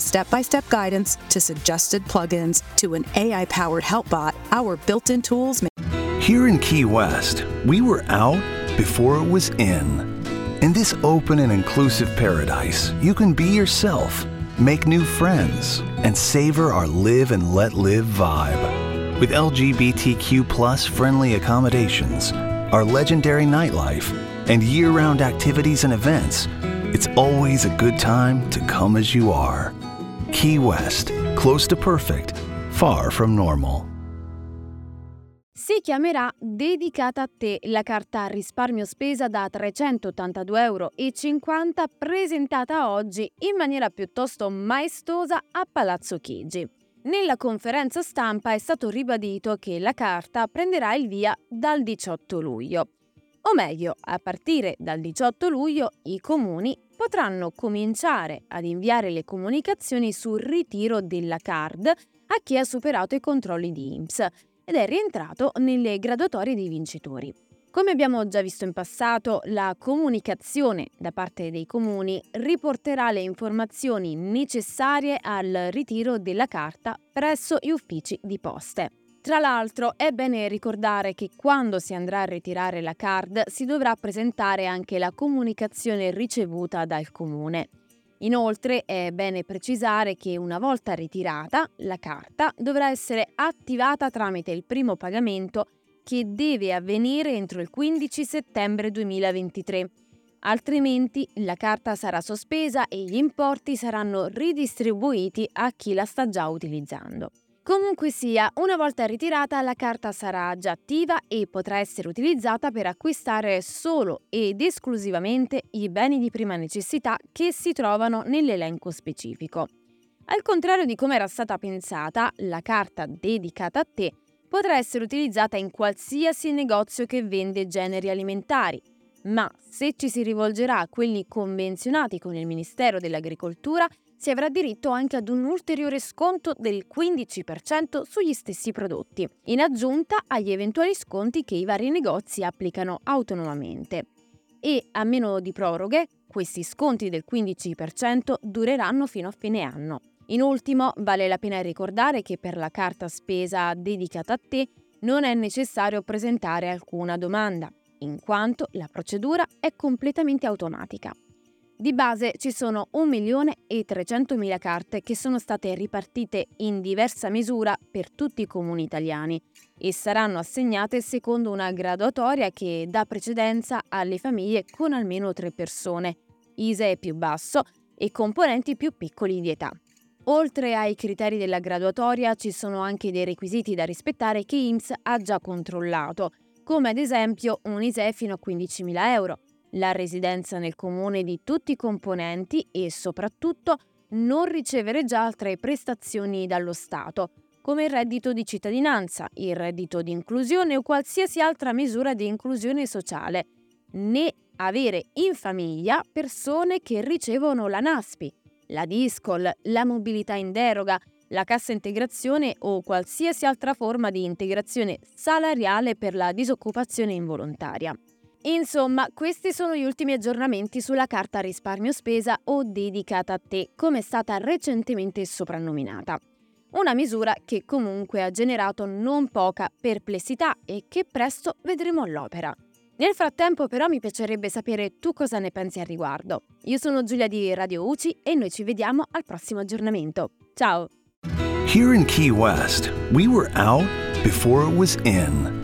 step by step guidance to suggested plugins to an AI powered help bot, our built in tools make Here in Key West, we were out before it was in. In this open and inclusive paradise, you can be yourself, make new friends, and savor our live and let live vibe. With LGBTQ plus friendly accommodations, our legendary nightlife, and year round activities and events, it's always a good time to come as you are. Key West, close to perfect, far from normal. Si chiamerà Dedicata a te la carta risparmio spesa da 382,50 euro presentata oggi in maniera piuttosto maestosa a Palazzo Chigi. Nella conferenza stampa è stato ribadito che la carta prenderà il via dal 18 luglio. O meglio, a partire dal 18 luglio i comuni potranno cominciare ad inviare le comunicazioni sul ritiro della card a chi ha superato i controlli di IMSS ed è rientrato nelle graduatorie dei vincitori. Come abbiamo già visto in passato, la comunicazione da parte dei comuni riporterà le informazioni necessarie al ritiro della carta presso gli uffici di poste. Tra l'altro è bene ricordare che quando si andrà a ritirare la card si dovrà presentare anche la comunicazione ricevuta dal comune. Inoltre è bene precisare che una volta ritirata, la carta dovrà essere attivata tramite il primo pagamento che deve avvenire entro il 15 settembre 2023. Altrimenti la carta sarà sospesa e gli importi saranno ridistribuiti a chi la sta già utilizzando. Comunque sia, una volta ritirata la carta sarà già attiva e potrà essere utilizzata per acquistare solo ed esclusivamente i beni di prima necessità che si trovano nell'elenco specifico. Al contrario di come era stata pensata, la carta dedicata a te potrà essere utilizzata in qualsiasi negozio che vende generi alimentari, ma se ci si rivolgerà a quelli convenzionati con il Ministero dell'Agricoltura si avrà diritto anche ad un ulteriore sconto del 15% sugli stessi prodotti, in aggiunta agli eventuali sconti che i vari negozi applicano autonomamente. E a meno di proroghe, questi sconti del 15% dureranno fino a fine anno. In ultimo, vale la pena ricordare che per la carta spesa dedicata a te non è necessario presentare alcuna domanda, in quanto la procedura è completamente automatica. Di base ci sono 1 milione e 300 mila carte che sono state ripartite in diversa misura per tutti i comuni italiani e saranno assegnate secondo una graduatoria che dà precedenza alle famiglie con almeno 3 persone, ISE più basso e componenti più piccoli di età. Oltre ai criteri della graduatoria ci sono anche dei requisiti da rispettare che IMSS ha già controllato, come ad esempio un ISE fino a 15.000 euro, la residenza nel comune di tutti i componenti e soprattutto non ricevere già altre prestazioni dallo Stato, come il reddito di cittadinanza, il reddito di inclusione o qualsiasi altra misura di inclusione sociale, né avere in famiglia persone che ricevono la NASPI, la DISCOL, la mobilità in deroga, la cassa integrazione o qualsiasi altra forma di integrazione salariale per la disoccupazione involontaria. Insomma, questi sono gli ultimi aggiornamenti sulla carta risparmio spesa o dedicata a te, come è stata recentemente soprannominata. Una misura che comunque ha generato non poca perplessità e che presto vedremo all'opera. Nel frattempo però mi piacerebbe sapere tu cosa ne pensi al riguardo. Io sono Giulia di Radio UCI e noi ci vediamo al prossimo aggiornamento. Ciao! Here in Key West, we were out before it was in.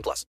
18 plus.